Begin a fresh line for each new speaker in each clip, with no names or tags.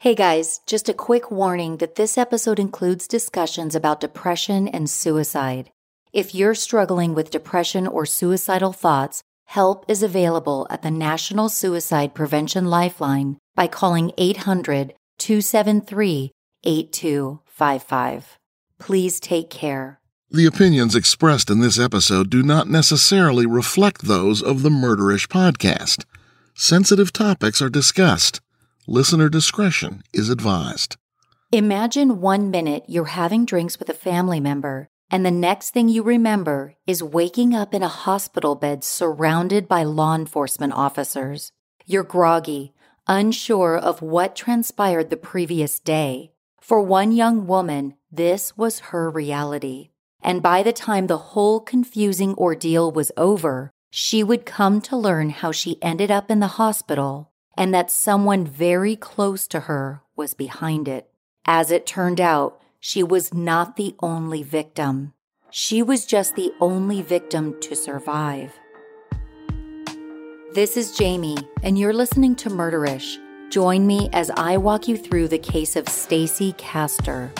Hey guys, just a quick warning that this episode includes discussions about depression and suicide. If you're struggling with depression or suicidal thoughts, help is available at the National Suicide Prevention Lifeline by calling 800 273 8255. Please take care.
The opinions expressed in this episode do not necessarily reflect those of the Murderish podcast. Sensitive topics are discussed. Listener discretion is advised.
Imagine one minute you're having drinks with a family member, and the next thing you remember is waking up in a hospital bed surrounded by law enforcement officers. You're groggy, unsure of what transpired the previous day. For one young woman, this was her reality. And by the time the whole confusing ordeal was over, she would come to learn how she ended up in the hospital and that someone very close to her was behind it. As it turned out, she was not the only victim. She was just the only victim to survive. This is Jami, and you're listening to Murderish. Join me as I walk you through the case of Stacey Castor.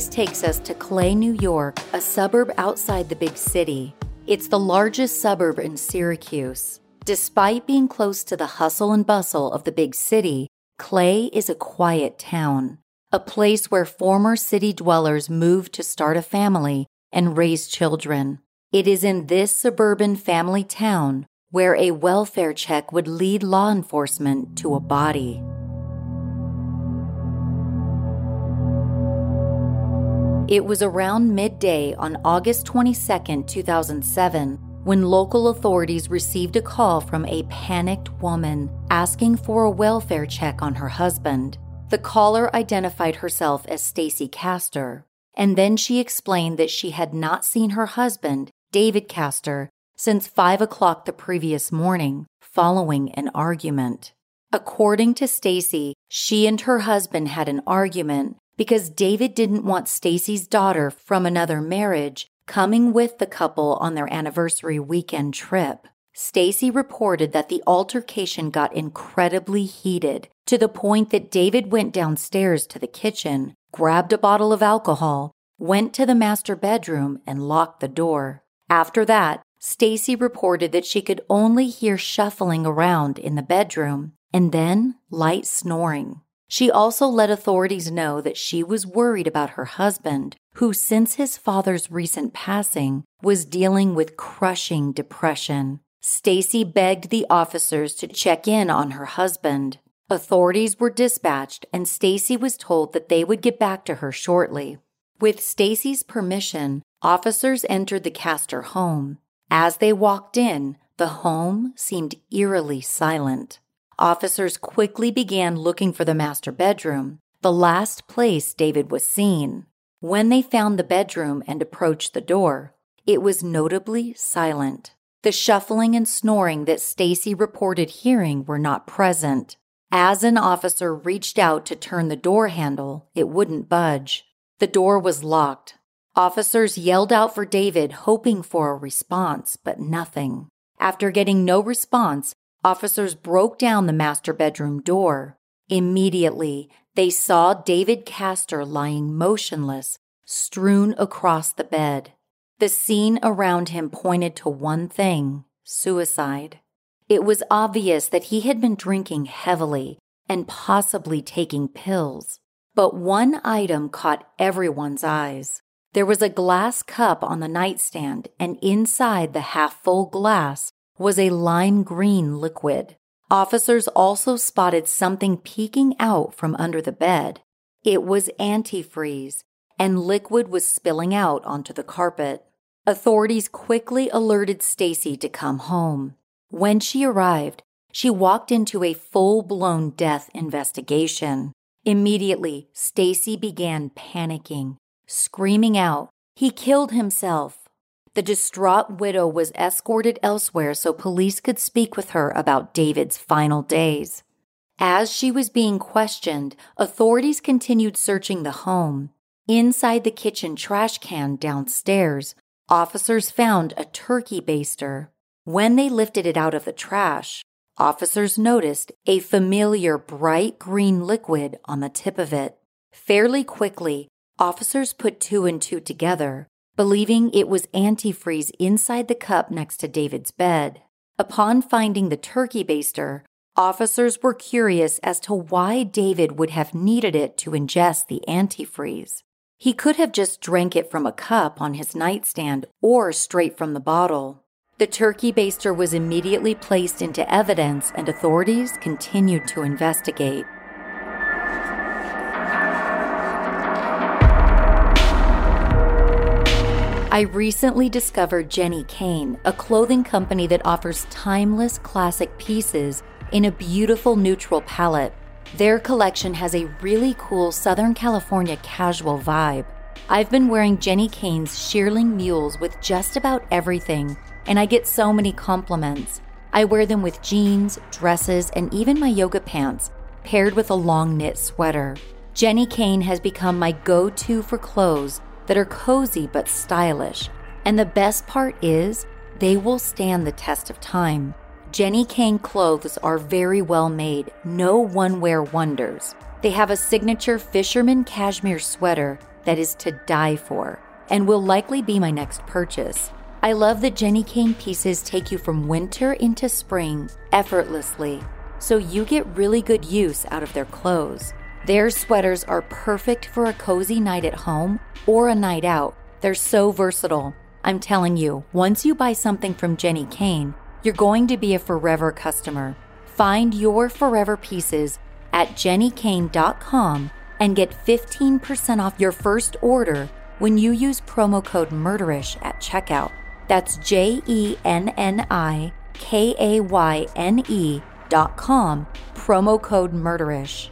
This case takes us to Clay, New York, a suburb outside the big city. It's the largest suburb in Syracuse. Despite being close to the hustle and bustle of the big city, Clay is a quiet town, a place where former city dwellers moved to start a family and raise children. It is in this suburban family town where a welfare check would lead law enforcement to a body. It was around midday on August 22, 2007, when local authorities received a call from a panicked woman asking for a welfare check on her husband. The caller identified herself as Stacey Castor, and then she explained that she had not seen her husband, David Castor, since 5 o'clock the previous morning, following an argument. According to Stacey, she and her husband had an argument because David didn't want Stacey's daughter from another marriage coming with the couple on their anniversary weekend trip. Stacey reported that the altercation got incredibly heated to the point that David went downstairs to the kitchen, grabbed a bottle of alcohol, went to the master bedroom, and locked the door. After that, Stacey reported that she could only hear shuffling around in the bedroom and then light snoring. She also let authorities know that she was worried about her husband, who, since his father's recent passing, was dealing with crushing depression. Stacey begged the officers to check in on her husband. Authorities were dispatched and Stacey was told that they would get back to her shortly. With Stacey's permission, officers entered the Castor home. As they walked in, the home seemed eerily silent. Officers quickly began looking for the master bedroom, the last place David was seen. When they found the bedroom and approached the door, it was notably silent. The shuffling and snoring that Stacey reported hearing were not present. As an officer reached out to turn the door handle, it wouldn't budge. The door was locked. Officers yelled out for David, hoping for a response, but nothing. After getting no response, officers broke down the master bedroom door. Immediately, they saw David Castor lying motionless, strewn across the bed. The scene around him pointed to one thing suicide. It was obvious that he had been drinking heavily and possibly taking pills. But one item caught everyone's eyes. There was a glass cup on the nightstand, and inside the half full glass was a lime green liquid. Officers also spotted something peeking out from under the bed. It was antifreeze, and liquid was spilling out onto the carpet. Authorities quickly alerted Stacey to come home. When she arrived, she walked into a full-blown death investigation. Immediately, Stacey began panicking, screaming out, "He killed himself." The distraught widow was escorted elsewhere so police could speak with her about David's final days. As she was being questioned, authorities continued searching the home. Inside the kitchen trash can downstairs officers found a turkey baster. When they lifted it out of the trash, officers noticed a familiar bright green liquid on the tip of it. Fairly quickly, officers put two and two together, believing it was antifreeze inside the cup next to David's bed. Upon finding the turkey baster, officers were curious as to why David would have needed it to ingest the antifreeze. He could have just drank it from a cup on his nightstand or straight from the bottle. The turkey baster was immediately placed into evidence and authorities continued to investigate. I recently discovered Jenni Kayne, a clothing company that offers timeless classic pieces in a beautiful neutral palette their collection has a really cool Southern California casual vibe. I've been wearing Jenni Kayne's shearling mules with just about everything, and I get so many compliments. I wear them with jeans, dresses, and even my yoga pants, paired with a long knit sweater. Jenni Kayne has become my go to for clothes that are cozy but stylish. And the best part is, they will stand the test of time. Jenni Kayne clothes are very well made, no one wear wonders. They have a signature fisherman cashmere sweater that is to die for and will likely be my next purchase. I love that Jenni Kayne pieces take you from winter into spring effortlessly, so you get really good use out of their clothes. Their sweaters are perfect for a cozy night at home or a night out. They're so versatile. I'm telling you, once you buy something from Jenni Kayne, you're going to be a forever customer. Find your forever pieces at jennikayne.com and get 15% off your first order when you use promo code MURDERISH at checkout. That's J E N N I K A Y N E dot com, promo code MURDERISH.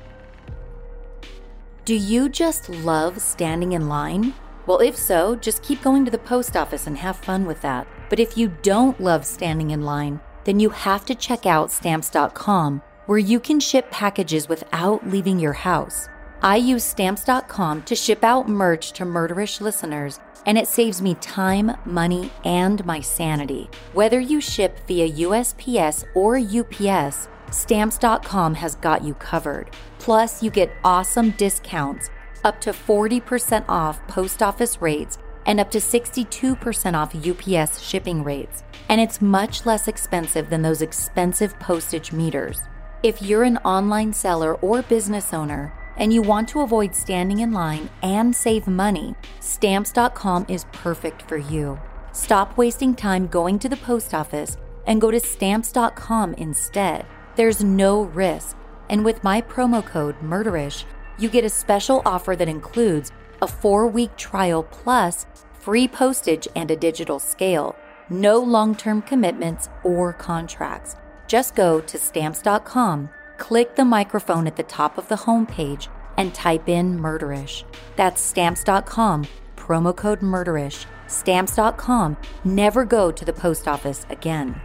Do you just love standing in line? Well, if so, just keep going to the post office and have fun with that. But if you don't love standing in line, then you have to check out stamps.com, where you can ship packages without leaving your house. I use stamps.com to ship out merch to murderish listeners, and it saves me time, money, and my sanity. Whether you ship via USPS or UPS, stamps.com has got you covered. Plus, you get awesome discounts up to 40% off post office rates and up to 62% off UPS shipping rates. And it's much less expensive than those expensive postage meters. If you're an online seller or business owner and you want to avoid standing in line and save money, stamps.com is perfect for you. Stop wasting time going to the post office and go to stamps.com instead. There's no risk. And with my promo code MURDERISH, you get a special offer that includes a four week trial plus free postage and a digital scale. No long term commitments or contracts. Just go to stamps.com, click the microphone at the top of the homepage, and type in murderish. That's stamps.com, promo code murderish. Stamps.com. Never go to the post office again.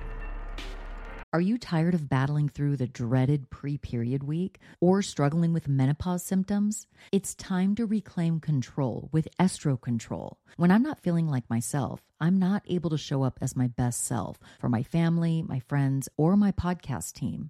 Are you tired of battling through the dreaded pre period week or struggling with menopause symptoms? It's time to reclaim control with Estro Control. When I'm not feeling like myself, I'm not able to show up as my best self for my family, my friends, or my podcast team.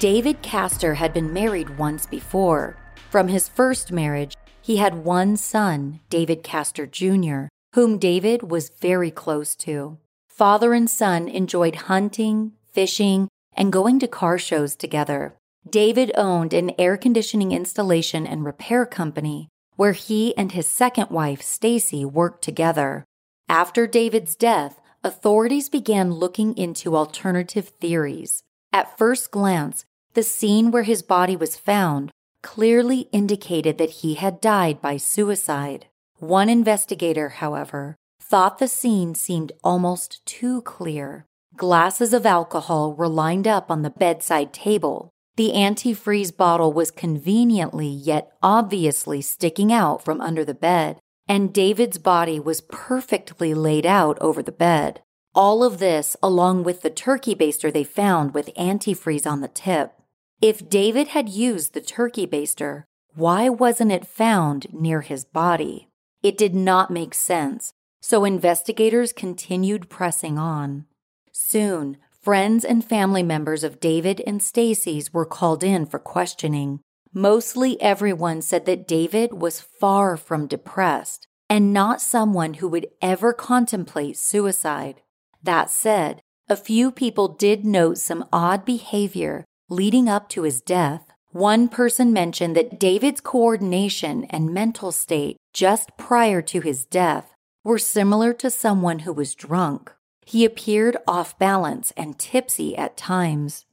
David Castor had been married once before. From his first marriage, he had one son, David Castor Jr., whom David was very close to. Father and son enjoyed hunting, fishing, and going to car shows together. David owned an air conditioning installation and repair company where he and his second wife, Stacey, worked together. After David's death, authorities began looking into alternative theories. At first glance, the scene where his body was found clearly indicated that he had died by suicide. One investigator, however, thought the scene seemed almost too clear. Glasses of alcohol were lined up on the bedside table. The antifreeze bottle was conveniently yet obviously sticking out from under the bed, and David's body was perfectly laid out over the bed. All of this, along with the turkey baster they found with antifreeze on the tip. If David had used the turkey baster, why wasn't it found near his body? It did not make sense, so investigators continued pressing on. Soon, friends and family members of David and Stacey's were called in for questioning. Mostly everyone said that David was far from depressed and not someone who would ever contemplate suicide. That said, a few people did note some odd behavior leading up to his death. One person mentioned that David's coordination and mental state just prior to his death were similar to someone who was drunk. He appeared off balance and tipsy at times.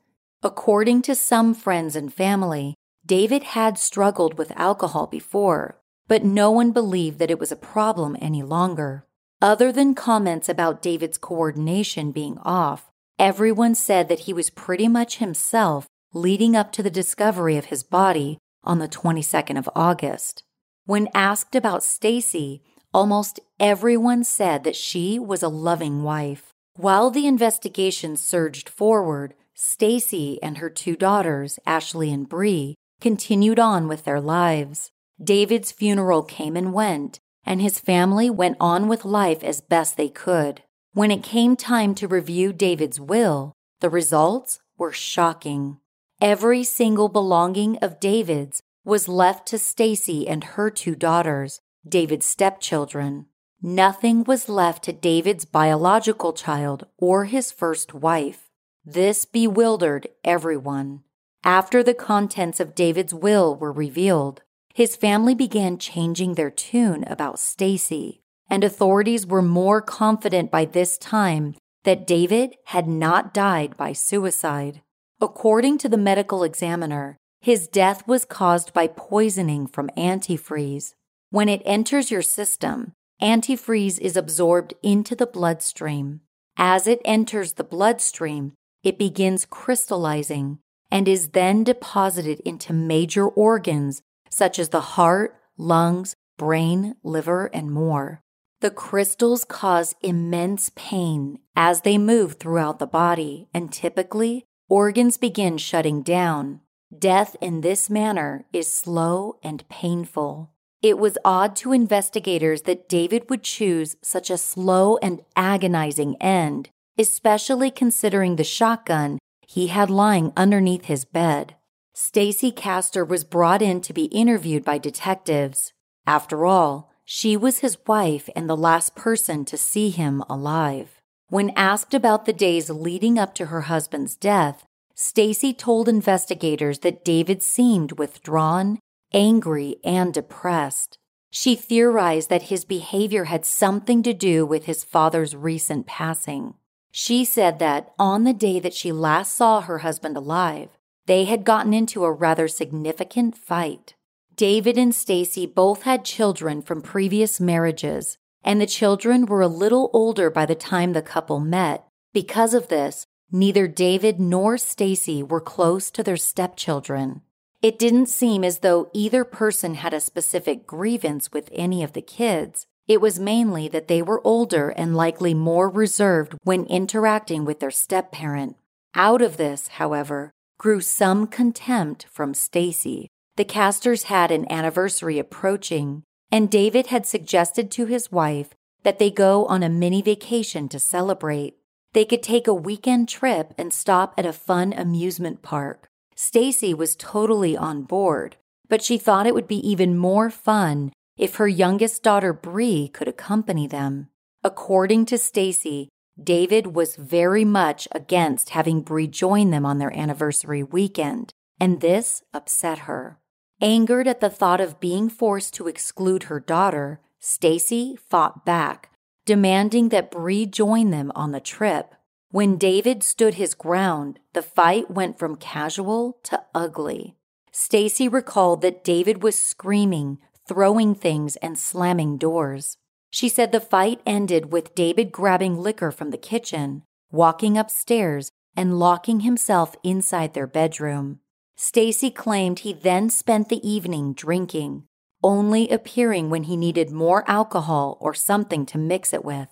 According to some friends and family, David had struggled with alcohol before, but no one believed that it was a problem any longer. Other than comments about David's coordination being off, everyone said that he was pretty much himself leading up to the discovery of his body on the 22nd of August. When asked about Stacey, almost everyone said that she was a loving wife. While the investigation surged forward, Stacey and her two daughters, Ashley and Bree, continued on with their lives. David's funeral came and went, and his family went on with life as best they could. When it came time to review David's will, the results were shocking. Every single belonging of David's was left to Stacey and her two daughters, David's stepchildren. Nothing was left to David's biological child or his first wife. This bewildered everyone. After the contents of David's will were revealed, his family began changing their tune about Stacey, and authorities were more confident by this time that David had not died by suicide. According to the medical examiner, his death was caused by poisoning from antifreeze. When it enters your system, antifreeze is absorbed into the bloodstream. As it enters the bloodstream, it begins crystallizing and is then deposited into major organs such as the heart, lungs, brain, liver, and more. The crystals cause immense pain as they move throughout the body, and typically, organs begin shutting down. Death in this manner is slow and painful. It was odd to investigators that David would choose such a slow and agonizing end, especially considering the shotgun he had lying underneath his bed. Stacey Castor was brought in to be interviewed by detectives. After all, she was his wife and the last person to see him alive. When asked about the days leading up to her husband's death, Stacey told investigators that David seemed withdrawn, angry, and depressed. She theorized that his behavior had something to do with his father's recent passing. She said that on the day that she last saw her husband alive, they had gotten into a rather significant fight. David and Stacey both had children from previous marriages, and the children were a little older by the time the couple met. Because of this, neither David nor Stacey were close to their stepchildren. It didn't seem as though either person had a specific grievance with any of the kids. It was mainly that they were older and likely more reserved when interacting with their step parent. Out of this, however, grew some contempt from Stacy. The Castors had an anniversary approaching, and David had suggested to his wife that they go on a mini vacation to celebrate. They could take a weekend trip and stop at a fun amusement park. Stacey was totally on board, but she thought it would be even more fun if her youngest daughter Bree could accompany them. According to Stacey, David was very much against having Bree join them on their anniversary weekend, and this upset her. Angered at the thought of being forced to exclude her daughter, Stacey fought back, demanding that Bree join them on the trip. When David stood his ground, the fight went from casual to ugly. Stacey recalled that David was screaming, throwing things, and slamming doors. She said the fight ended with David grabbing liquor from the kitchen, walking upstairs, and locking himself inside their bedroom. Stacey claimed he then spent the evening drinking, only appearing when he needed more alcohol or something to mix it with.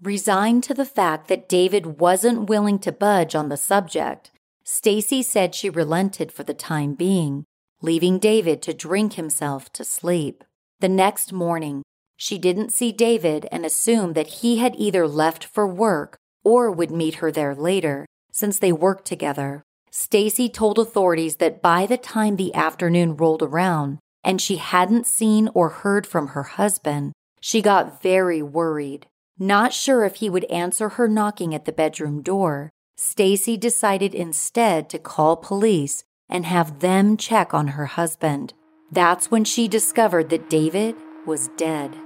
Resigned to the fact that David wasn't willing to budge on the subject, Stacey said she relented for the time being, leaving David to drink himself to sleep. The next morning, she didn't see David and assumed that he had either left for work or would meet her there later, since they worked together. Stacey told authorities that by the time the afternoon rolled around and she hadn't seen or heard from her husband, she got very worried. Not sure if he would answer her knocking at the bedroom door, Stacey decided instead to call police and have them check on her husband. That's when she discovered that David was dead.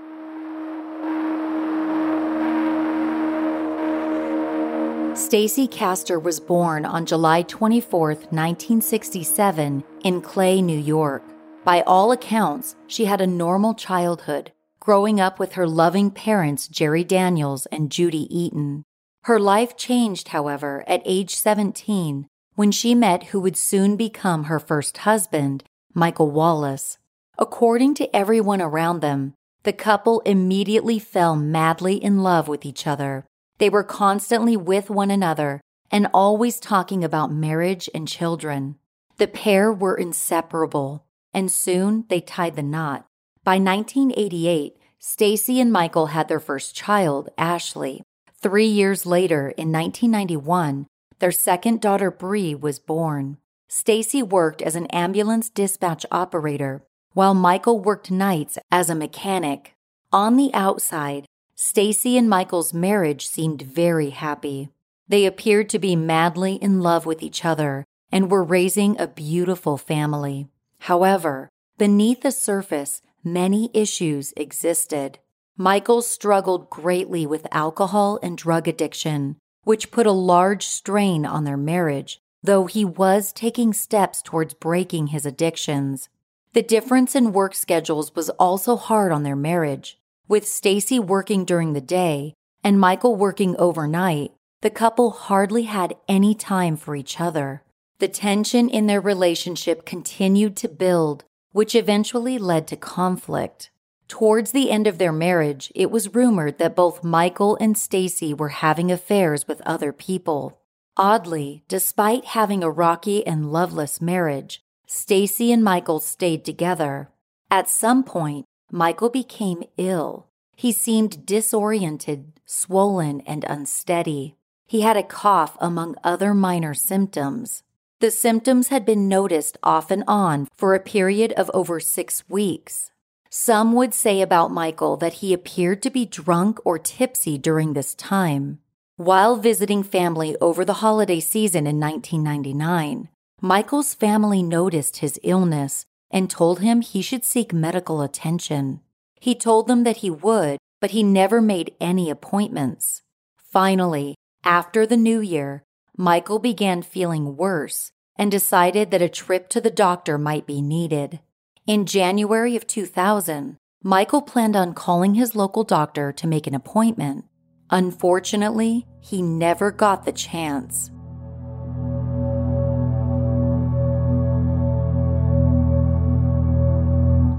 Stacey Castor was born on July 24, 1967, in Clay, New York. By all accounts, she had a normal childhood, growing up with her loving parents, Jerry Daniels and Judy Eaton. Her life changed, however, at age 17 when she met who would soon become her first husband, Michael Wallace. According to everyone around them, the couple immediately fell madly in love with each other. They were constantly with one another and always talking about marriage and children. The pair were inseparable, and soon they tied the knot. By 1988, Stacey and Michael had their first child, Ashley. Three years later, in 1991, their second daughter, Bree, was born. Stacey worked as an ambulance dispatch operator, while Michael worked nights as a mechanic. On the outside, Stacey and Michael's marriage seemed very happy. They appeared to be madly in love with each other and were raising a beautiful family. However, beneath the surface, many issues existed. Michael struggled greatly with alcohol and drug addiction, which put a large strain on their marriage, though he was taking steps towards breaking his addictions. The difference in work schedules was also hard on their marriage. With Stacey working during the day and Michael working overnight, the couple hardly had any time for each other. The tension in their relationship continued to build, which eventually led to conflict. Towards the end of their marriage, it was rumored that both Michael and Stacey were having affairs with other people. Oddly, despite having a rocky and loveless marriage, Stacey and Michael stayed together. At some point, Michael became ill. He seemed disoriented, swollen, and unsteady. He had a cough among other minor symptoms. The symptoms had been noticed off and on for a period of over six weeks. Some would say about Michael that he appeared to be drunk or tipsy during this time. While visiting family over the holiday season in 1999, Michael's family noticed his illness and told him he should seek medical attention. He told them that he would, but he never made any appointments. Finally, after the new year, Michael began feeling worse and decided that a trip to the doctor might be needed. In January of 2000, Michael planned on calling his local doctor to make an appointment. Unfortunately, he never got the chance.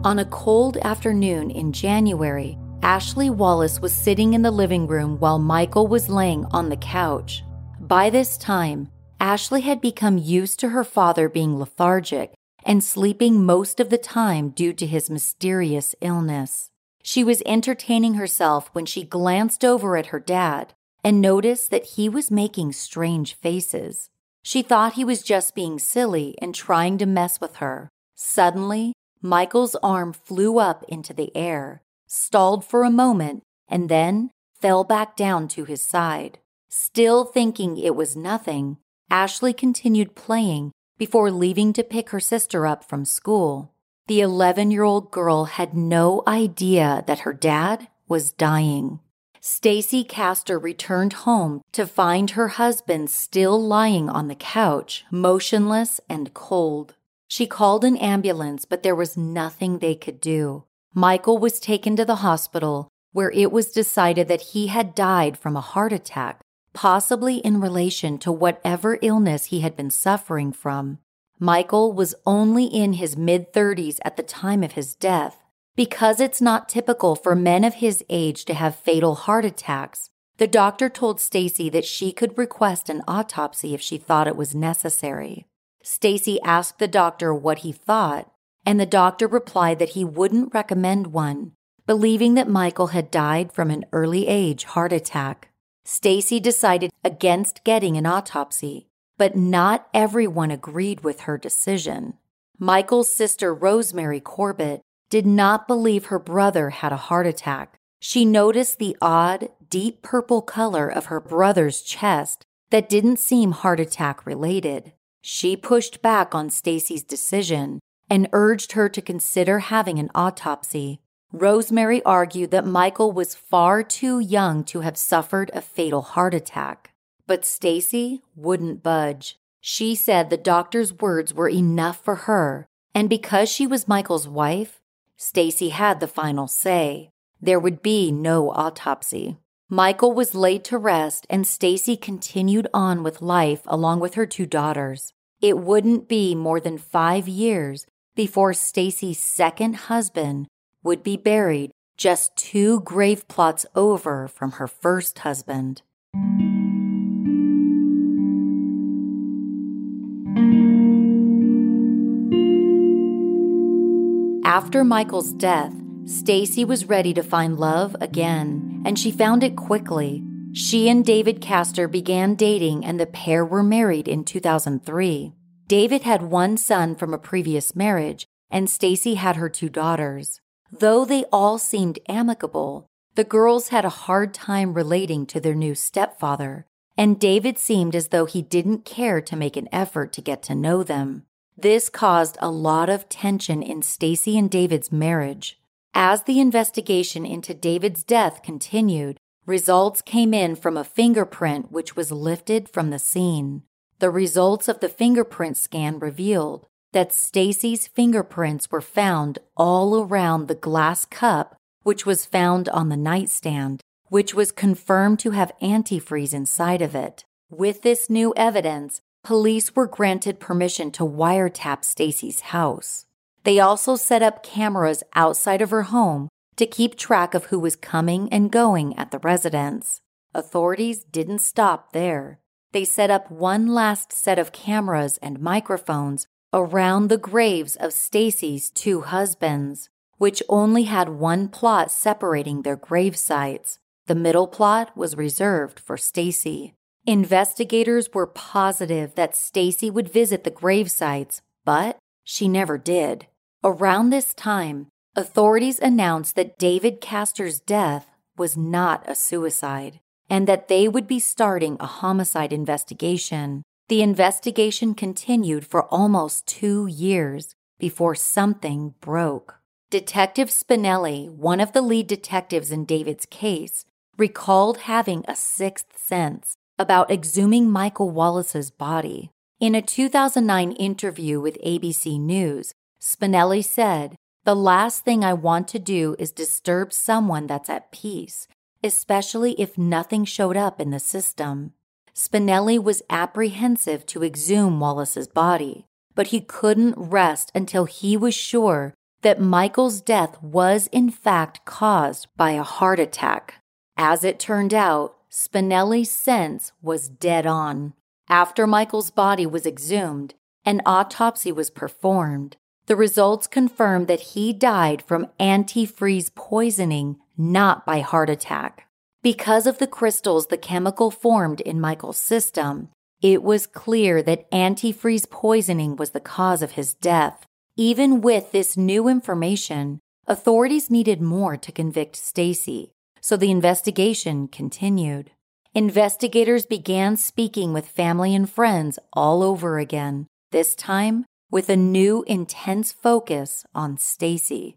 On a cold afternoon in January, Ashley Wallace was sitting in the living room while Michael was laying on the couch. By this time, Ashley had become used to her father being lethargic and sleeping most of the time due to his mysterious illness. She was entertaining herself when she glanced over at her dad and noticed that he was making strange faces. She thought he was just being silly and trying to mess with her. Suddenly, Michael's arm flew up into the air, stalled for a moment, and then fell back down to his side. Still thinking it was nothing, Ashley continued playing before leaving to pick her sister up from school. The 11 year old girl had no idea that her dad was dying. Stacey Castor returned home to find her husband still lying on the couch, motionless and cold. She called an ambulance, but there was nothing they could do. Michael was taken to the hospital, where it was decided that he had died from a heart attack possibly in relation to whatever illness he had been suffering from. Michael was only in his mid 30s at the time of his death. Because it's not typical for men of his age to have fatal heart attacks, the doctor told Stacey that she could request an autopsy if she thought it was necessary. Stacey asked the doctor what he thought, and the doctor replied that he wouldn't recommend one, believing that Michael had died from an early age heart attack. Stacey decided against getting an autopsy, but not everyone agreed with her decision. Michael's sister, Rosemary Corbett, did not believe her brother had a heart attack. She noticed the odd, deep purple color of her brother's chest that didn't seem heart attack related. She pushed back on Stacey's decision and urged her to consider having an autopsy. Rosemary argued that Michael was far too young to have suffered a fatal heart attack. But Stacey wouldn't budge. She said the doctor's words were enough for her, and because she was Michael's wife, Stacey had the final say. There would be no autopsy. Michael was laid to rest and Stacey continued on with life along with her two daughters. It wouldn't be more than 5 years before Stacey's second husband would be buried just two grave plots over from her first husband. After Michael's death, Stacey was ready to find love again, and she found it quickly. She and David Castor began dating, and the pair were married in 2003. David had one son from a previous marriage, and Stacey had her two daughters. Though they all seemed amicable, the girls had a hard time relating to their new stepfather, and David seemed as though he didn't care to make an effort to get to know them. This caused a lot of tension in Stacey and David's marriage. As the investigation into David's death continued, results came in from a fingerprint which was lifted from the scene. The results of the fingerprint scan revealed that Stacey's fingerprints were found all around the glass cup which was found on the nightstand, which was confirmed to have antifreeze inside of it. With this new evidence, police were granted permission to wiretap Stacey's house. They also set up cameras outside of her home to keep track of who was coming and going at the residence. Authorities didn't stop there. They set up one last set of cameras and microphones around the graves of Stacey's two husbands which only had one plot separating their grave sites. The middle plot was reserved for Stacey. Investigators were positive that Stacey would visit the grave sites, but she never did. Around this time, authorities announced that David Castor's death was not a suicide and that they would be starting a homicide investigation. The investigation continued for almost two years before something broke. Detective Spinelli, one of the lead detectives in David's case, recalled having a sixth sense about exhuming Michael Wallace's body. In a 2009 interview with ABC News, Spinelli said, The last thing I want to do is disturb someone that's at peace, especially if nothing showed up in the system. Spinelli was apprehensive to exhume Wallace's body, but he couldn't rest until he was sure that Michael's death was in fact caused by a heart attack. As it turned out, Spinelli's sense was dead on. After Michael's body was exhumed, an autopsy was performed. The results confirmed that he died from antifreeze poisoning, not by heart attack. Because of the crystals the chemical formed in Michael's system, it was clear that antifreeze poisoning was the cause of his death. Even with this new information, authorities needed more to convict Stacey, so the investigation continued. Investigators began speaking with family and friends all over again, this time with a new intense focus on Stacey.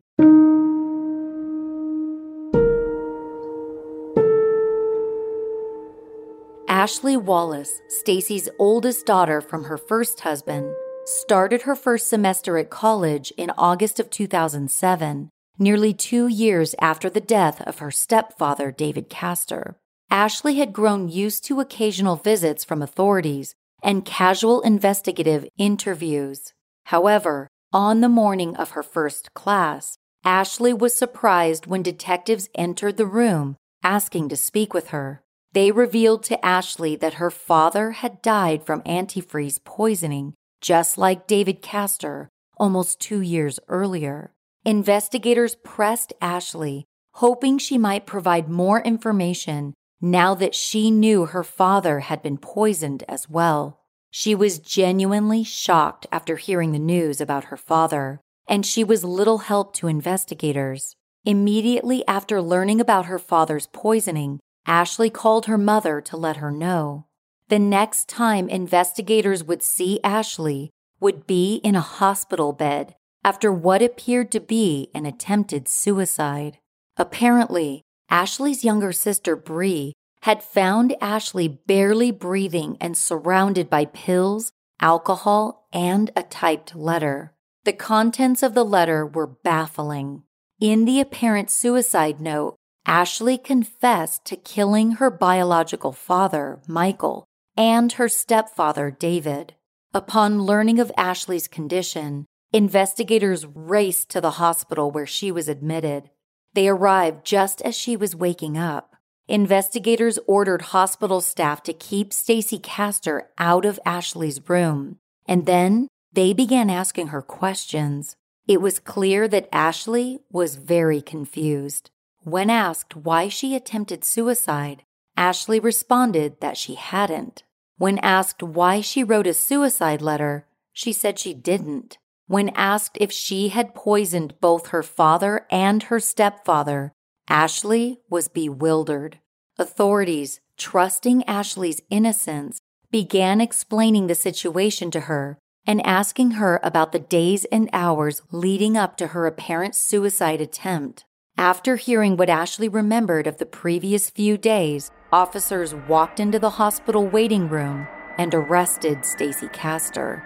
Ashley Wallace, Stacey's oldest daughter from her first husband, started her first semester at college in August of 2007, nearly two years after the death of her stepfather, David Castor. Ashley had grown used to occasional visits from authorities and casual investigative interviews. However, on the morning of her first class, Ashley was surprised when detectives entered the room asking to speak with her. They revealed to Ashley that her father had died from antifreeze poisoning just like David Castor almost two years earlier. Investigators pressed Ashley, hoping she might provide more information now that she knew her father had been poisoned as well. She was genuinely shocked after hearing the news about her father, and she was little help to investigators. Immediately after learning about her father's poisoning, Ashley called her mother to let her know. The next time investigators would see Ashley would be in a hospital bed after what appeared to be an attempted suicide. Apparently, Ashley's younger sister, Bree, had found Ashley barely breathing and surrounded by pills, alcohol, and a typed letter. The contents of the letter were baffling. In the apparent suicide note, Ashley confessed to killing her biological father, Michael, and her stepfather, David. Upon learning of Ashley's condition, investigators raced to the hospital where she was admitted. They arrived just as she was waking up. Investigators ordered hospital staff to keep Stacey Castor out of Ashley's room, and then they began asking her questions. It was clear that Ashley was very confused. When asked why she attempted suicide, Ashley responded that she hadn't. When asked why she wrote a suicide letter, she said she didn't. When asked if she had poisoned both her father and her stepfather, Ashley was bewildered. Authorities, trusting Ashley's innocence, began explaining the situation to her and asking her about the days and hours leading up to her apparent suicide attempt. After hearing what Ashley remembered of the previous few days, officers walked into the hospital waiting room and arrested Stacey Castor.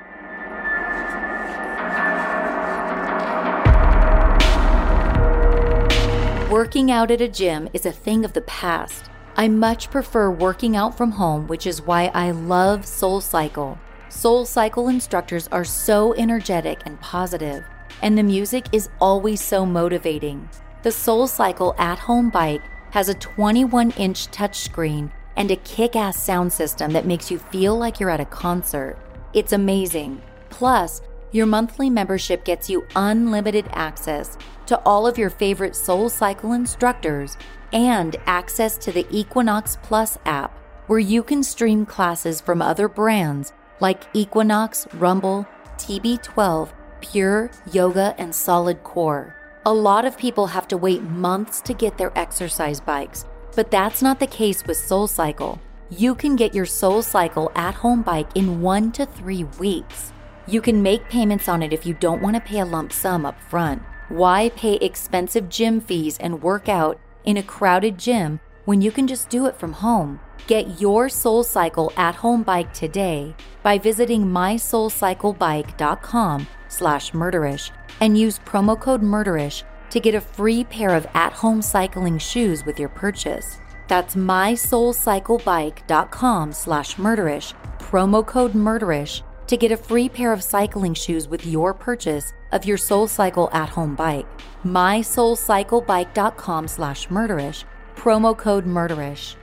Working out at a gym is a thing of the past. I much prefer working out from home, which is why I love Soul Cycle. Soul Cycle instructors are so energetic and positive, and the music is always so motivating. The Soul Cycle at home bike has a 21 inch touchscreen and a kick ass sound system that makes you feel like you're at a concert. It's amazing. Plus, your monthly membership gets you unlimited access to all of your favorite Soul Cycle instructors and access to the Equinox Plus app, where you can stream classes from other brands like Equinox, Rumble, TB12, Pure, Yoga, and Solid Core. A lot of people have to wait months to get their exercise bikes, but that's not the case with Soul Cycle. You can get your Soul Cycle at home bike in one to three weeks. You can make payments on it if you don't want to pay a lump sum up front. Why pay expensive gym fees and work out in a crowded gym when you can just do it from home? Get your Soul Cycle at home bike today by visiting mysoulcyclebike.com slash murderish and use promo code murderish to get a free pair of at-home cycling shoes with your purchase. That's mysoulcyclebike.com slash murderish, promo code murderish to get a free pair of cycling shoes with your purchase of your Soul Cycle at-home bike. mysoulcyclebike.com slash murderish, promo code murderish.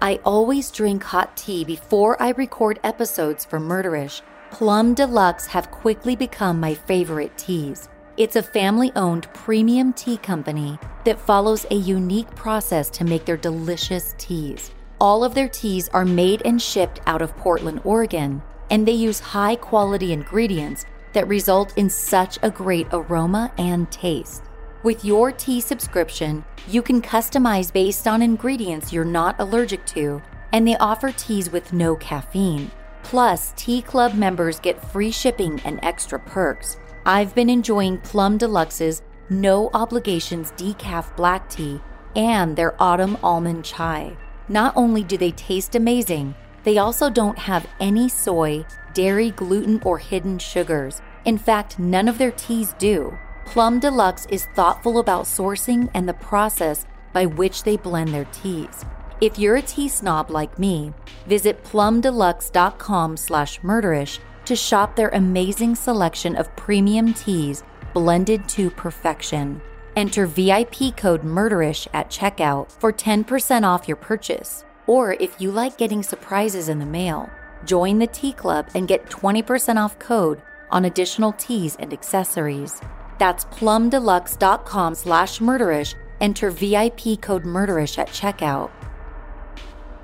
I always drink hot tea before I record episodes for Murderish Plum Deluxe have quickly become my favorite teas. It's a family owned premium tea company that follows a unique process to make their delicious teas. All of their teas are made and shipped out of Portland, Oregon, and they use high quality ingredients that result in such a great aroma and taste. With your tea subscription, you can customize based on ingredients you're not allergic to, and they offer teas with no caffeine. Plus, Tea Club members get free shipping and extra perks. I've been enjoying Plum Deluxe's no obligations decaf black tea and their autumn almond chai. Not only do they taste amazing, they also don't have any soy, dairy, gluten, or hidden sugars. In fact, none of their teas do. Plum Deluxe is thoughtful about sourcing and the process by which they blend their teas. If you're a tea snob like me, visit plumdeluxe.com slash murderish to shop their amazing selection of premium teas blended to perfection. Enter VIP code MURDERISH at checkout for 10% off your purchase. Or if you like getting surprises in the mail, join the tea club and get 20% off code on additional teas and accessories. That's plumdeluxe.com slash murderish. Enter VIP code MURDERISH at checkout.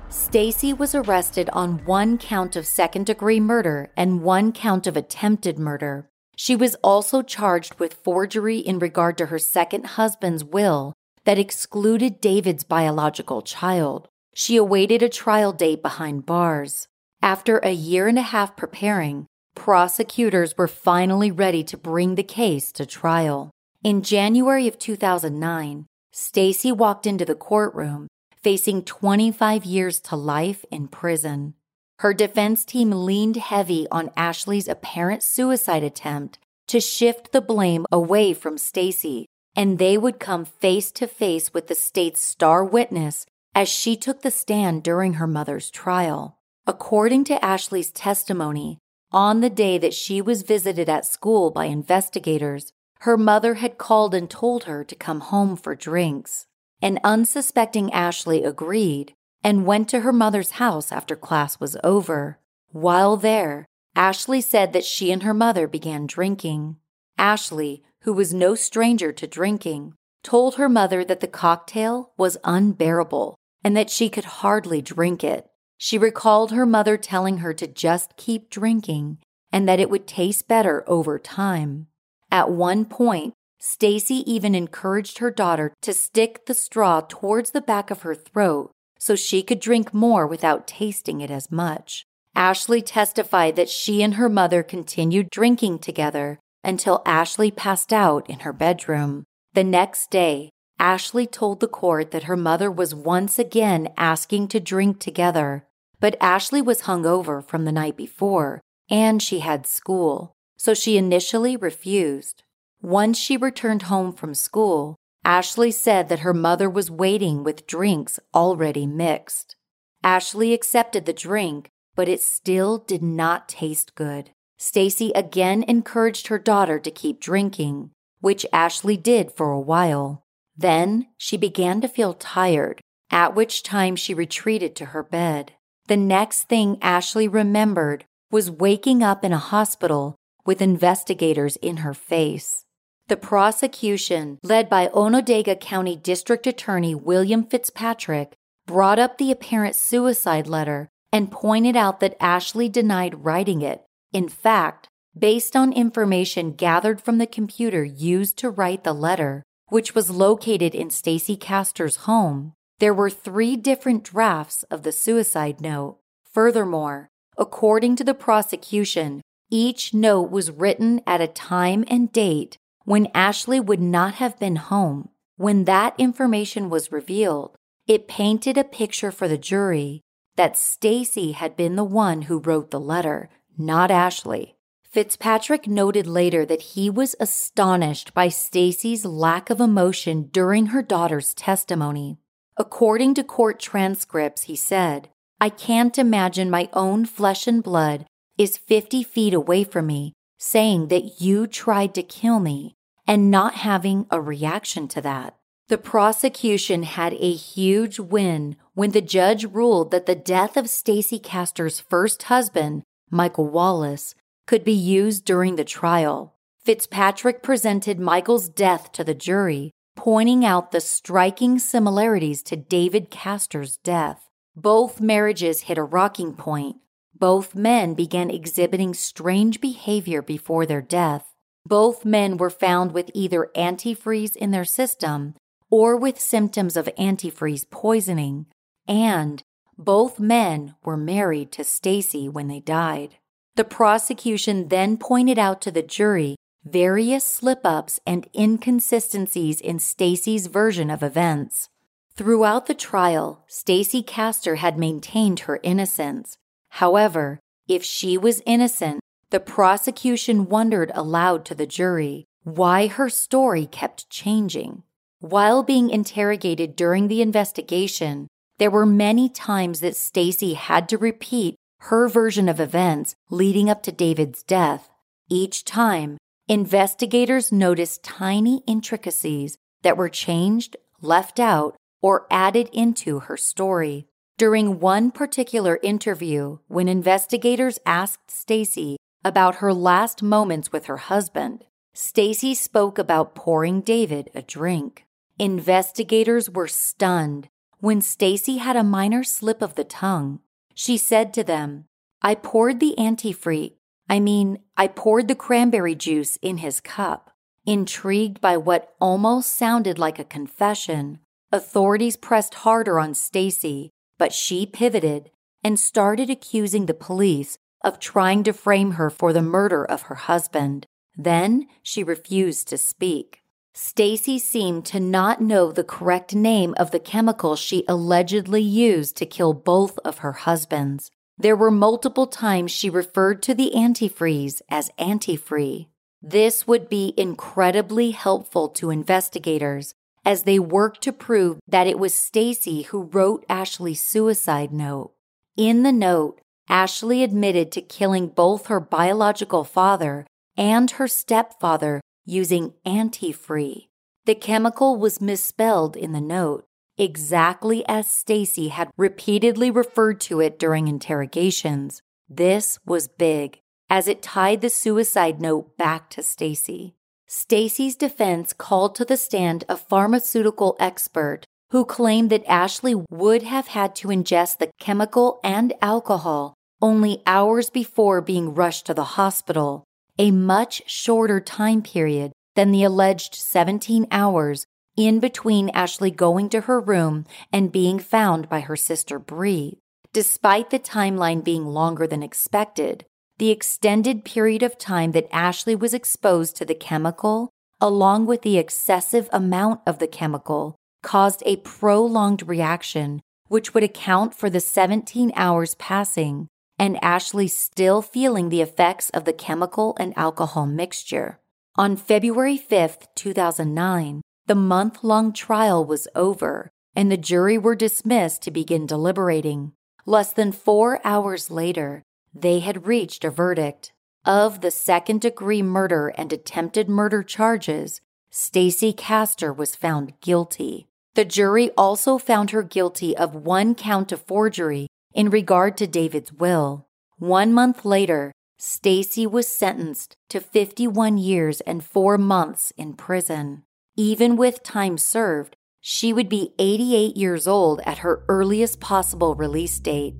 Stacey was arrested on one count of second degree murder and one count of attempted murder. She was also charged with forgery in regard to her second husband's will that excluded David's biological child. She awaited a trial date behind bars. After a year and a half preparing, prosecutors were finally ready to bring the case to trial. In January of 2009, Stacey walked into the courtroom facing 25 years to life in prison. Her defense team leaned heavy on Ashley's apparent suicide attempt to shift the blame away from Stacey, and they would come face to face with the state's star witness as she took the stand during her mother's trial. According to Ashley's testimony, on the day that she was visited at school by investigators, her mother had called and told her to come home for drinks. An unsuspecting Ashley agreed and went to her mother's house after class was over. While there, Ashley said that she and her mother began drinking. Ashley, who was no stranger to drinking, told her mother that the cocktail was unbearable and that she could hardly drink it. She recalled her mother telling her to just keep drinking and that it would taste better over time. At one point, Stacey even encouraged her daughter to stick the straw towards the back of her throat so she could drink more without tasting it as much. Ashley testified that she and her mother continued drinking together until Ashley passed out in her bedroom. The next day, Ashley told the court that her mother was once again asking to drink together, but Ashley was hungover from the night before and she had school, so she initially refused. Once she returned home from school, Ashley said that her mother was waiting with drinks already mixed. Ashley accepted the drink, but it still did not taste good. Stacey again encouraged her daughter to keep drinking, which Ashley did for a while. Then she began to feel tired, at which time she retreated to her bed. The next thing Ashley remembered was waking up in a hospital with investigators in her face. The prosecution, led by Onondaga County District Attorney William Fitzpatrick, brought up the apparent suicide letter and pointed out that Ashley denied writing it. In fact, based on information gathered from the computer used to write the letter, which was located in Stacey Castor's home, there were three different drafts of the suicide note. Furthermore, according to the prosecution, each note was written at a time and date when Ashley would not have been home. When that information was revealed, it painted a picture for the jury that Stacey had been the one who wrote the letter, not Ashley. Fitzpatrick noted later that he was astonished by Stacey's lack of emotion during her daughter's testimony. According to court transcripts, he said, I can't imagine my own flesh and blood is 50 feet away from me saying that you tried to kill me and not having a reaction to that. The prosecution had a huge win when the judge ruled that the death of Stacey Castor's first husband, Michael Wallace, could be used during the trial. Fitzpatrick presented Michael's death to the jury, pointing out the striking similarities to David Castor's death. Both marriages hit a rocking point both men began exhibiting strange behavior before their death. Both men were found with either antifreeze in their system or with symptoms of antifreeze poisoning, and both men were married to Stacey when they died. The prosecution then pointed out to the jury various slip-ups and inconsistencies in Stacey's version of events. Throughout the trial, Stacey Castor had maintained her innocence, However, if she was innocent, the prosecution wondered aloud to the jury why her story kept changing. While being interrogated during the investigation, there were many times that Stacey had to repeat her version of events leading up to David's death. Each time, investigators noticed tiny intricacies that were changed, left out, or added into her story. During one particular interview, when investigators asked Stacey about her last moments with her husband, Stacey spoke about pouring David a drink. Investigators were stunned when Stacey had a minor slip of the tongue. She said to them, I poured the antifreeze, I mean, I poured the cranberry juice in his cup. Intrigued by what almost sounded like a confession, authorities pressed harder on Stacey but she pivoted and started accusing the police of trying to frame her for the murder of her husband. Then she refused to speak. Stacey seemed to not know the correct name of the chemical she allegedly used to kill both of her husbands. There were multiple times she referred to the antifreeze as antifree. This would be incredibly helpful to investigators as they worked to prove that it was Stacey who wrote Ashley's suicide note. In the note, Ashley admitted to killing both her biological father and her stepfather using antifree. The chemical was misspelled in the note, exactly as Stacey had repeatedly referred to it during interrogations. This was big, as it tied the suicide note back to Stacey. Stacey's defense called to the stand a pharmaceutical expert who claimed that Ashley would have had to ingest the chemical and alcohol only hours before being rushed to the hospital, a much shorter time period than the alleged 17 hours in between Ashley going to her room and being found by her sister Bree. Despite the timeline being longer than expected, the extended period of time that Ashley was exposed to the chemical, along with the excessive amount of the chemical, caused a prolonged reaction, which would account for the 17 hours passing and Ashley still feeling the effects of the chemical and alcohol mixture. On February 5, 2009, the month long trial was over and the jury were dismissed to begin deliberating. Less than four hours later, they had reached a verdict. Of the second degree murder and attempted murder charges, Stacey Castor was found guilty. The jury also found her guilty of one count of forgery in regard to David's will. One month later, Stacey was sentenced to 51 years and 4 months in prison. Even with time served, she would be 88 years old at her earliest possible release date.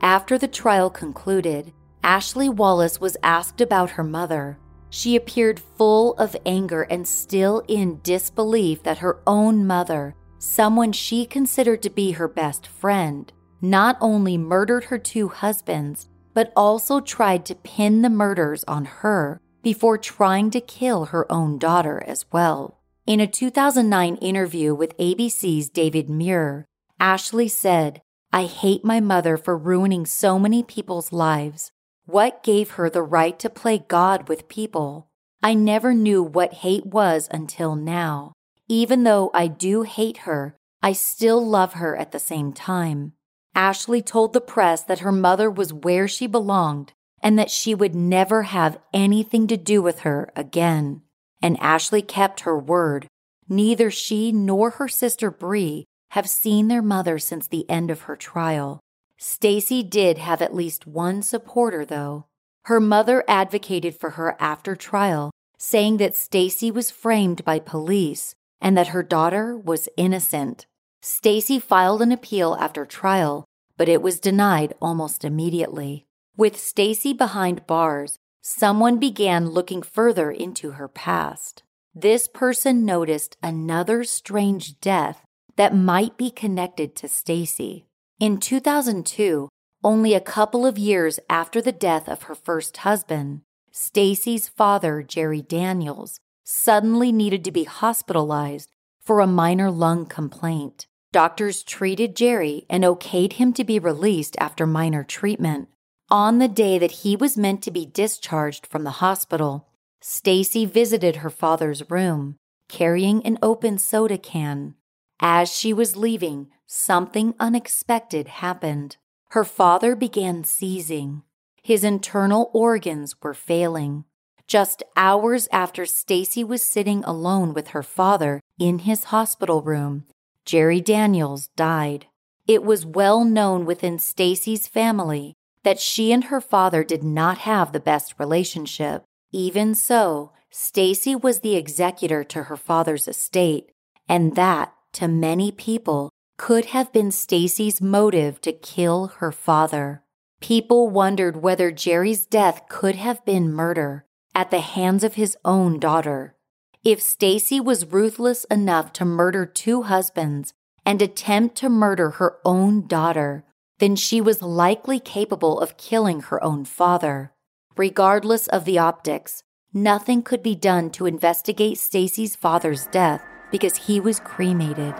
After the trial concluded, Ashley Wallace was asked about her mother. She appeared full of anger and still in disbelief that her own mother, someone she considered to be her best friend, not only murdered her two husbands, but also tried to pin the murders on her before trying to kill her own daughter as well. In a 2009 interview with ABC's David Muir, Ashley said, I hate my mother for ruining so many people's lives. What gave her the right to play God with people? I never knew what hate was until now. Even though I do hate her, I still love her at the same time. Ashley told the press that her mother was where she belonged and that she would never have anything to do with her again. And Ashley kept her word. Neither she nor her sister Bree have seen their mother since the end of her trial. Stacey did have at least one supporter, though. Her mother advocated for her after trial, saying that Stacey was framed by police and that her daughter was innocent. Stacey filed an appeal after trial, but it was denied almost immediately. With Stacey behind bars, someone began looking further into her past. This person noticed another strange death that might be connected to Stacey. In 2002, only a couple of years after the death of her first husband, Stacey's father, Jerry Daniels, suddenly needed to be hospitalized for a minor lung complaint. Doctors treated Jerry and okayed him to be released after minor treatment. On the day that he was meant to be discharged from the hospital, Stacey visited her father's room, carrying an open soda can. As she was leaving, something unexpected happened. Her father began seizing. His internal organs were failing. Just hours after Stacey was sitting alone with her father in his hospital room, Jerry Daniels died. It was well known within Stacey's family that she and her father did not have the best relationship. Even so, Stacey was the executor to her father's estate, and that, to many people, could have been Stacey's motive to kill her father. People wondered whether Jerry's death could have been murder at the hands of his own daughter. If Stacey was ruthless enough to murder two husbands and attempt to murder her own daughter, then she was likely capable of killing her own father. Regardless of the optics, nothing could be done to investigate Stacey's father's death because he was cremated.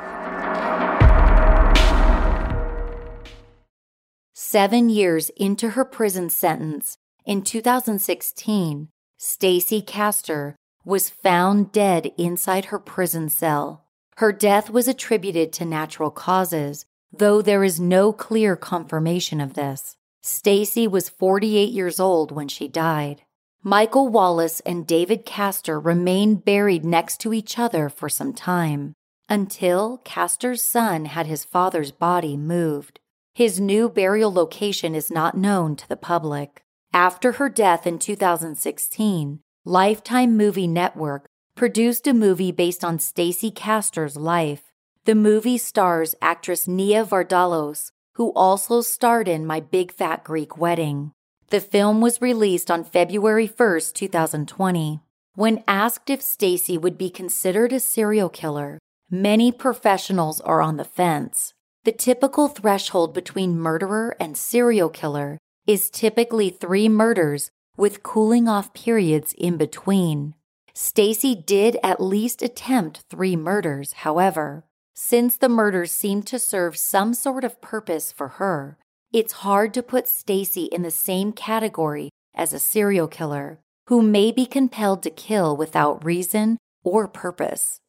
Seven years into her prison sentence, in 2016, Stacey Castor was found dead inside her prison cell. Her death was attributed to natural causes, though there is no clear confirmation of this. Stacey was 48 years old when she died. Michael Wallace and David Castor remained buried next to each other for some time until Castor's son had his father's body moved. His new burial location is not known to the public. After her death in 2016, Lifetime Movie Network produced a movie based on Stacey Castor's life. The movie stars actress Nia Vardalos, who also starred in My Big Fat Greek Wedding. The film was released on February 1, 2020. When asked if Stacey would be considered a serial killer, many professionals are on the fence. The typical threshold between murderer and serial killer is typically three murders with cooling off periods in between. Stacey did at least attempt three murders, however. Since the murders seemed to serve some sort of purpose for her, it's hard to put Stacey in the same category as a serial killer who may be compelled to kill without reason or purpose.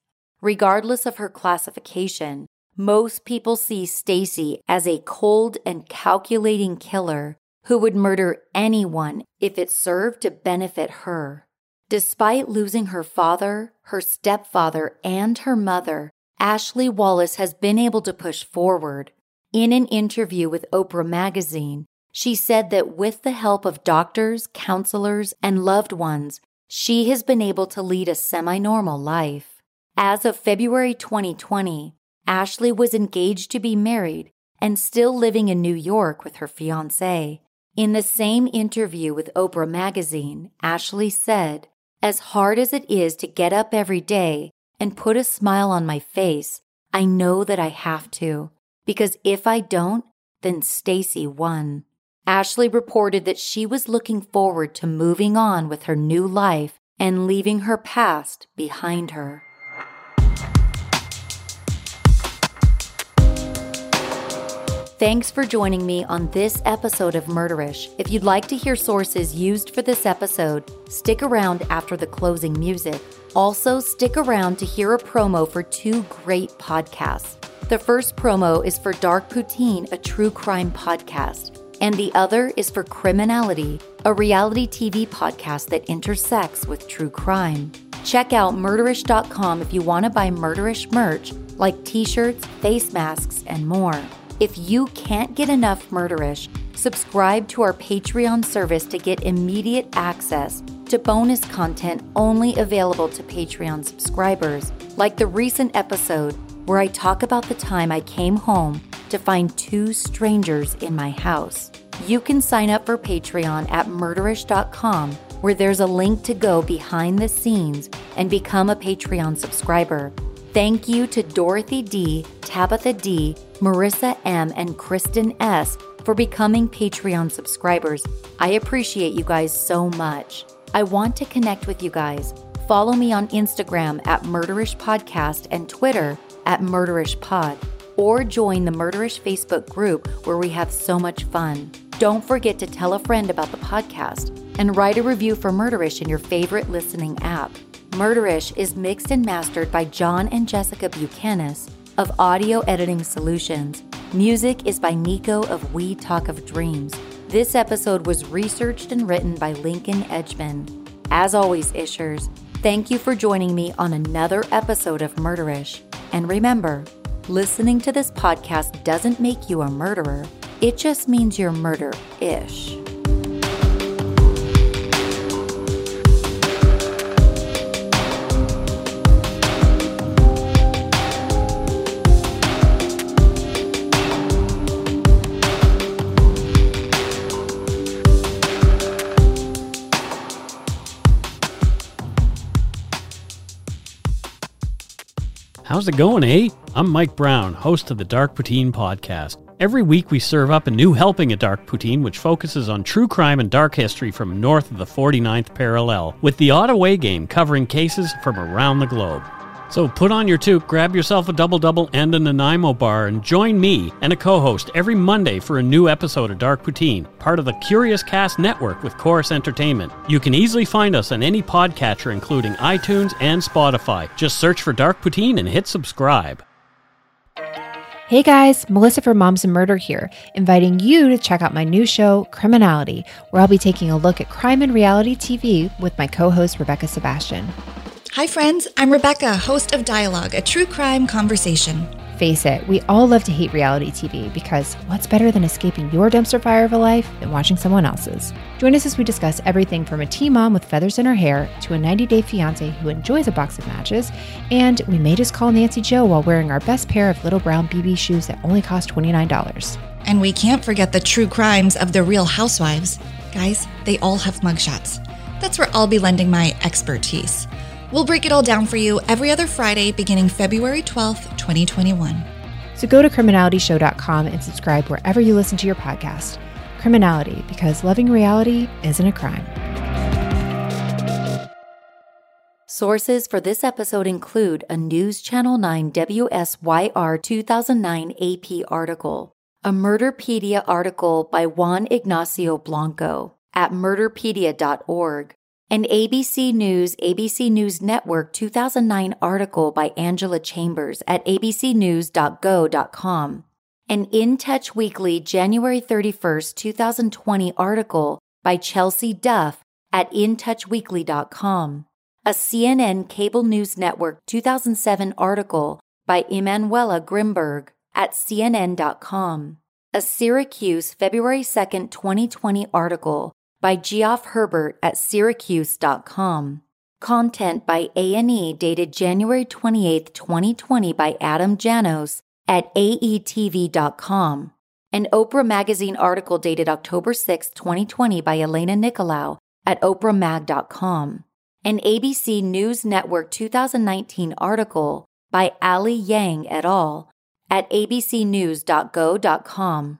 Regardless of her classification, most people see Stacey as a cold and calculating killer who would murder anyone if it served to benefit her. Despite losing her father, her stepfather, and her mother, Ashley Wallace has been able to push forward. In an interview with Oprah Magazine, she said that with the help of doctors, counselors, and loved ones, she has been able to lead a semi normal life. As of February 2020, Ashley was engaged to be married and still living in New York with her fiance. In the same interview with Oprah Magazine, Ashley said, As hard as it is to get up every day and put a smile on my face, I know that I have to, because if I don't, then Stacey won. Ashley reported that she was looking forward to moving on with her new life and leaving her past behind her. Thanks for joining me on this episode of Murderish. If you'd like to hear sources used for this episode, stick around after the closing music. Also, stick around to hear a promo for two great podcasts. The first promo is for Dark Poutine, a true crime podcast and the other is for Criminality, a reality TV podcast that intersects with true crime. Check out murderish.com if you want to buy murderish merch like t shirts, face masks, and more. If you can't get enough murderish, subscribe to our Patreon service to get immediate access to bonus content only available to Patreon subscribers, like the recent episode where I talk about the time I came home to find two strangers in my house. You can sign up for Patreon at murderish.com, where there's a link to go behind the scenes and become a Patreon subscriber. Thank you to Dorothy D, Tabitha D, Marissa M, and Kristen S for becoming Patreon subscribers. I appreciate you guys so much. I want to connect with you guys. Follow me on Instagram at Murderish Podcast and Twitter at Murderish Pod or join the Murderish Facebook group where we have so much fun. Don't forget to tell a friend about the podcast and write a review for Murderish in your favorite listening app. Murderish is mixed and mastered by John and Jessica Buchanan of Audio Editing Solutions. Music is by Nico of We Talk of Dreams. This episode was researched and written by Lincoln Edgman. As always, Ishers, thank you for joining me on another episode of Murderish. And remember, Listening to this podcast doesn't make you a murderer, it just means you're murder ish.
How's it going, eh? I'm Mike Brown, host of the Dark Poutine podcast. Every week we serve up a new helping of Dark Poutine, which focuses on true crime and dark history from north of the 49th parallel, with the Odd Away game covering cases from around the globe. So put on your toque, grab yourself a double double and a Nanaimo bar, and join me and a co host every Monday for a new episode of Dark Poutine, part of the Curious Cast network with Corus Entertainment. You can easily find us on any podcatcher, including iTunes and Spotify. Just search for Dark Poutine and hit subscribe.
Hey guys, Melissa from Moms and Murder here, inviting you to check out my new show, Criminality, where I'll be taking a look at crime and reality TV with my co host, Rebecca Sebastian.
Hi, friends. I'm Rebecca, host of Dialogue, a true crime conversation.
face it, we all love to hate reality TV because what's better than escaping your dumpster fire of a life than watching someone else's? Join us as we discuss everything from a teen mom with feathers in her hair to a 90 day fiance who enjoys a box of matches, and we may just call Nancy Joe while wearing our best pair of little brown BB shoes that only cost $29.
And we can't forget the true crimes of the real housewives. Guys, they all have mugshots. That's where I'll be lending my expertise. We'll break it all down for you every other Friday beginning February 12th, 2021.
So go to criminalityshow.com and subscribe wherever you listen to your podcast. Criminality, because loving reality isn't a crime.
Sources for this episode include a News Channel 9 WSYR 2009 AP article, a Murderpedia article by Juan Ignacio Blanco at murderpedia.org, an ABC News, ABC News Network 2009 article by Angela Chambers at abcnews.go.com. An In Touch Weekly January 31st, 2020 article by Chelsea Duff at intouchweekly.com. A CNN Cable News Network 2007 article by Emanuella Grinberg at CNN.com. A Syracuse February 2nd, 2020 article by Geoff Herbert at syracuse.com. Content by A&E dated January 28, 2020 by Adam Janos at aetv.com. An Oprah Magazine article dated October 6, 2020 by Elena Nicolaou at oprahmag.com. An ABC News Network 2019 article by Ali Yang et al. at abcnews.go.com.